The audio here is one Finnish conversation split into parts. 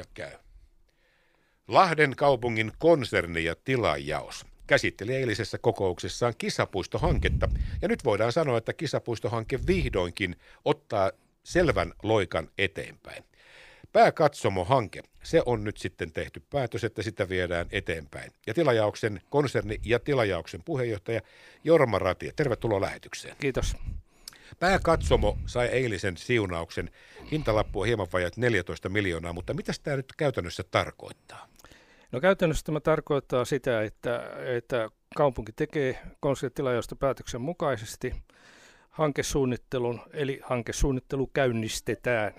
ja käy. Lahden kaupungin konserni ja tilajaos käsitteli eilisessä kokouksessaan kisapuistohanketta. Ja nyt voidaan sanoa, että kisapuistohanke vihdoinkin ottaa selvän loikan eteenpäin. Pääkatsomo-hanke, se on nyt sitten tehty päätös, että sitä viedään eteenpäin. Ja tilajauksen konserni ja tilajauksen puheenjohtaja Jorma Ratia, tervetuloa lähetykseen. Kiitos. Pääkatsomo sai eilisen siunauksen. Hintalappu on hieman vajat 14 miljoonaa, mutta mitä tämä nyt käytännössä tarkoittaa? No käytännössä tämä tarkoittaa sitä, että, että kaupunki tekee konserttilaajoista päätöksen mukaisesti hankesuunnittelun, eli hankesuunnittelu käynnistetään.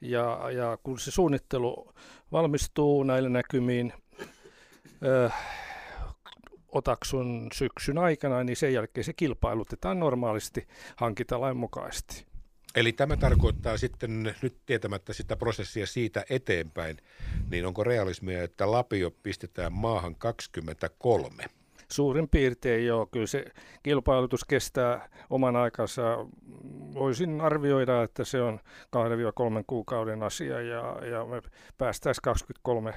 Ja, ja kun se suunnittelu valmistuu näillä näkymiin, ö, otaksun syksyn aikana, niin sen jälkeen se kilpailutetaan normaalisti hankintalain mukaisesti. Eli tämä tarkoittaa sitten nyt tietämättä sitä prosessia siitä eteenpäin, niin onko realismia, että Lapio pistetään maahan 23? Suurin piirtein joo, kyllä se kilpailutus kestää oman aikansa. Voisin arvioida, että se on 2-3 kuukauden asia ja, ja me päästäisiin 23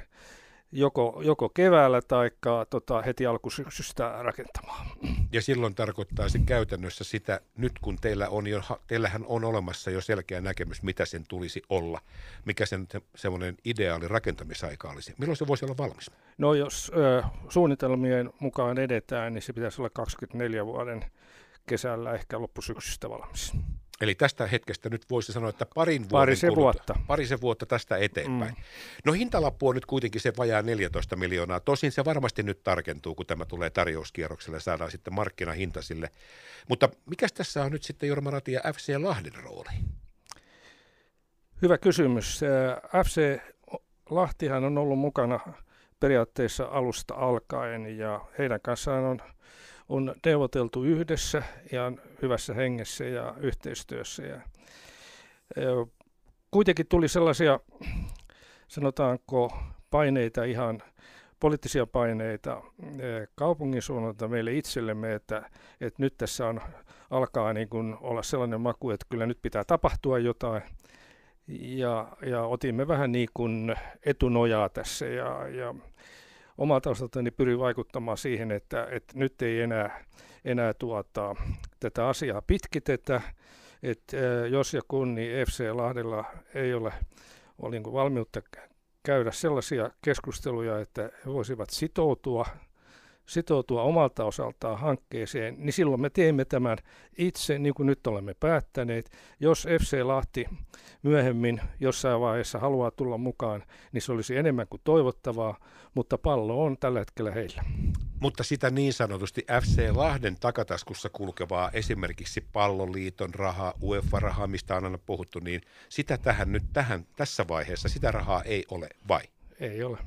joko, joko keväällä tai tota, heti alkusyksystä rakentamaan. Ja silloin tarkoittaa se käytännössä sitä, nyt kun teillä on jo, teillähän on olemassa jo selkeä näkemys, mitä sen tulisi olla, mikä sen semmoinen ideaali rakentamisaika olisi. Milloin se voisi olla valmis? No jos ö, suunnitelmien mukaan edetään, niin se pitäisi olla 24 vuoden kesällä, ehkä loppusyksystä valmis. Eli tästä hetkestä nyt voisi sanoa, että parin vuoden parisen vuotta. parisen vuotta tästä eteenpäin. Mm. No hintalappu on nyt kuitenkin se vajaa 14 miljoonaa. Tosin se varmasti nyt tarkentuu, kun tämä tulee tarjouskierrokselle ja saadaan sitten markkinahinta sille. Mutta mikä tässä on nyt sitten Jorma Rati ja FC Lahden rooli? Hyvä kysymys. FC Lahtihan on ollut mukana periaatteessa alusta alkaen ja heidän kanssaan on on neuvoteltu yhdessä ja hyvässä hengessä ja yhteistyössä. Ja, kuitenkin tuli sellaisia, sanotaanko, paineita ihan poliittisia paineita kaupungin suunnalta meille itsellemme, että, että nyt tässä on, alkaa niin kuin olla sellainen maku, että kyllä nyt pitää tapahtua jotain. Ja, ja otimme vähän niin kuin etunojaa tässä ja, ja omalta osaltani pyrin vaikuttamaan siihen, että, että nyt ei enää, enää tuota, tätä asiaa pitkitetä. Että jos ja kun, niin FC Lahdella ei ole, ole niin valmiutta käydä sellaisia keskusteluja, että he voisivat sitoutua sitoutua omalta osaltaan hankkeeseen, niin silloin me teemme tämän itse, niin kuin nyt olemme päättäneet. Jos FC Lahti myöhemmin jossain vaiheessa haluaa tulla mukaan, niin se olisi enemmän kuin toivottavaa, mutta pallo on tällä hetkellä heillä. Mutta sitä niin sanotusti FC Lahden takataskussa kulkevaa esimerkiksi palloliiton rahaa, UEFA-rahaa, mistä on aina puhuttu, niin sitä tähän nyt tähän, tässä vaiheessa, sitä rahaa ei ole, vai? Ei ole.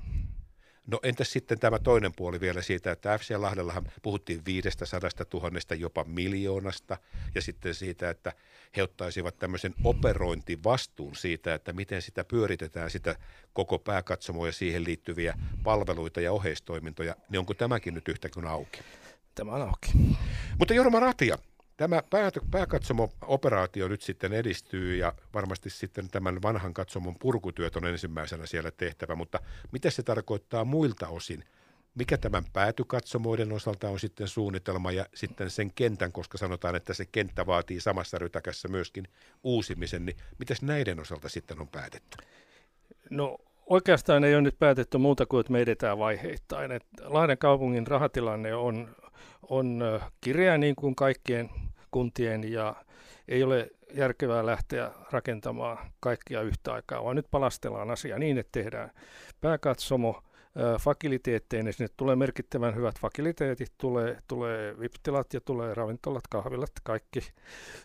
No entäs sitten tämä toinen puoli vielä siitä, että FC Lahdellahan puhuttiin 500 000 jopa miljoonasta ja sitten siitä, että he ottaisivat tämmöisen operointivastuun siitä, että miten sitä pyöritetään, sitä koko pääkatsomoa ja siihen liittyviä palveluita ja oheistoimintoja, niin onko tämäkin nyt yhtä kuin auki? Tämä on auki. Mutta Jorma Ratia, Tämä pääkatsomo-operaatio nyt sitten edistyy ja varmasti sitten tämän vanhan katsomon purkutyöt on ensimmäisenä siellä tehtävä, mutta mitä se tarkoittaa muilta osin? Mikä tämän päätykatsomoiden osalta on sitten suunnitelma ja sitten sen kentän, koska sanotaan, että se kenttä vaatii samassa rytäkässä myöskin uusimisen, niin mitäs näiden osalta sitten on päätetty? No oikeastaan ei ole nyt päätetty muuta kuin, että me edetään vaiheittain. Et Lahden kaupungin rahatilanne on, on kireä niin kuin kaikkien kuntien ja ei ole järkevää lähteä rakentamaan kaikkia yhtä aikaa, vaan nyt palastellaan asia niin, että tehdään pääkatsomo, fakiliteetteineen, sinne tulee merkittävän hyvät fakiliteetit, tulee, tulee viptilat ja tulee ravintolat, kahvilat, kaikki.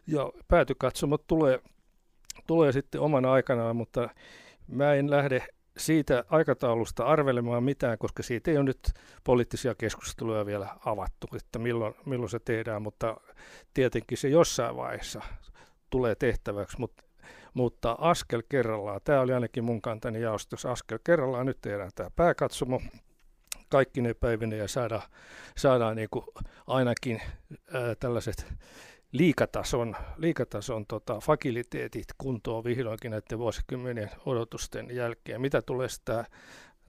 Ja päätykatsomot tulee, tulee sitten omana aikanaan, mutta mä en lähde siitä aikataulusta arvelemaan mitään, koska siitä ei ole nyt poliittisia keskusteluja vielä avattu, että milloin, milloin se tehdään, mutta tietenkin se jossain vaiheessa tulee tehtäväksi, mutta, mutta askel kerrallaan, tämä oli ainakin mun kantani jaostossa, askel kerrallaan nyt tehdään tämä pääkatsomo, kaikki ne päivinä ja saadaan, saadaan niin kuin ainakin ää, tällaiset liikatason, liikatason tota, fakiliteetit kuntoon vihdoinkin näiden vuosikymmenien odotusten jälkeen. Mitä tulee sitä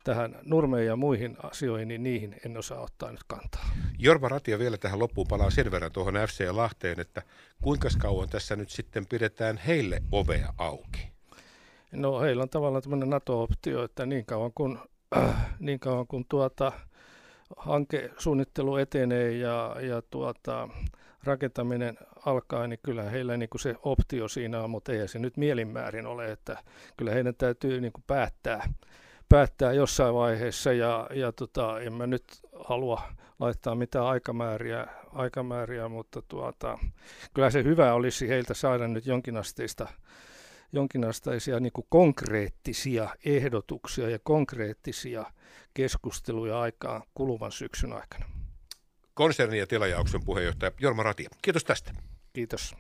tähän Nurmeen ja muihin asioihin, niin niihin en osaa ottaa nyt kantaa. Jorma Ratia vielä tähän loppuun palaa sen verran tuohon FC Lahteen, että kuinka kauan tässä nyt sitten pidetään heille ovea auki? No heillä on tavallaan tämmöinen NATO-optio, että niin kauan kun, äh, niin kauan kun tuota, hankesuunnittelu etenee ja, ja tuota, rakentaminen alkaa, niin kyllä heillä niin kuin se optio siinä on, mutta ei se nyt mielinmäärin ole, että kyllä heidän täytyy niin kuin päättää, päättää jossain vaiheessa ja, ja tota, en mä nyt halua laittaa mitään aikamääriä, aikamääriä mutta tuota, kyllä se hyvä olisi heiltä saada nyt jonkinasteista jonkinasteisia niin kuin konkreettisia ehdotuksia ja konkreettisia keskusteluja aikaan kuluvan syksyn aikana. Konserni- ja tilajauksen puheenjohtaja Jorma Ratia. Kiitos tästä. Kiitos.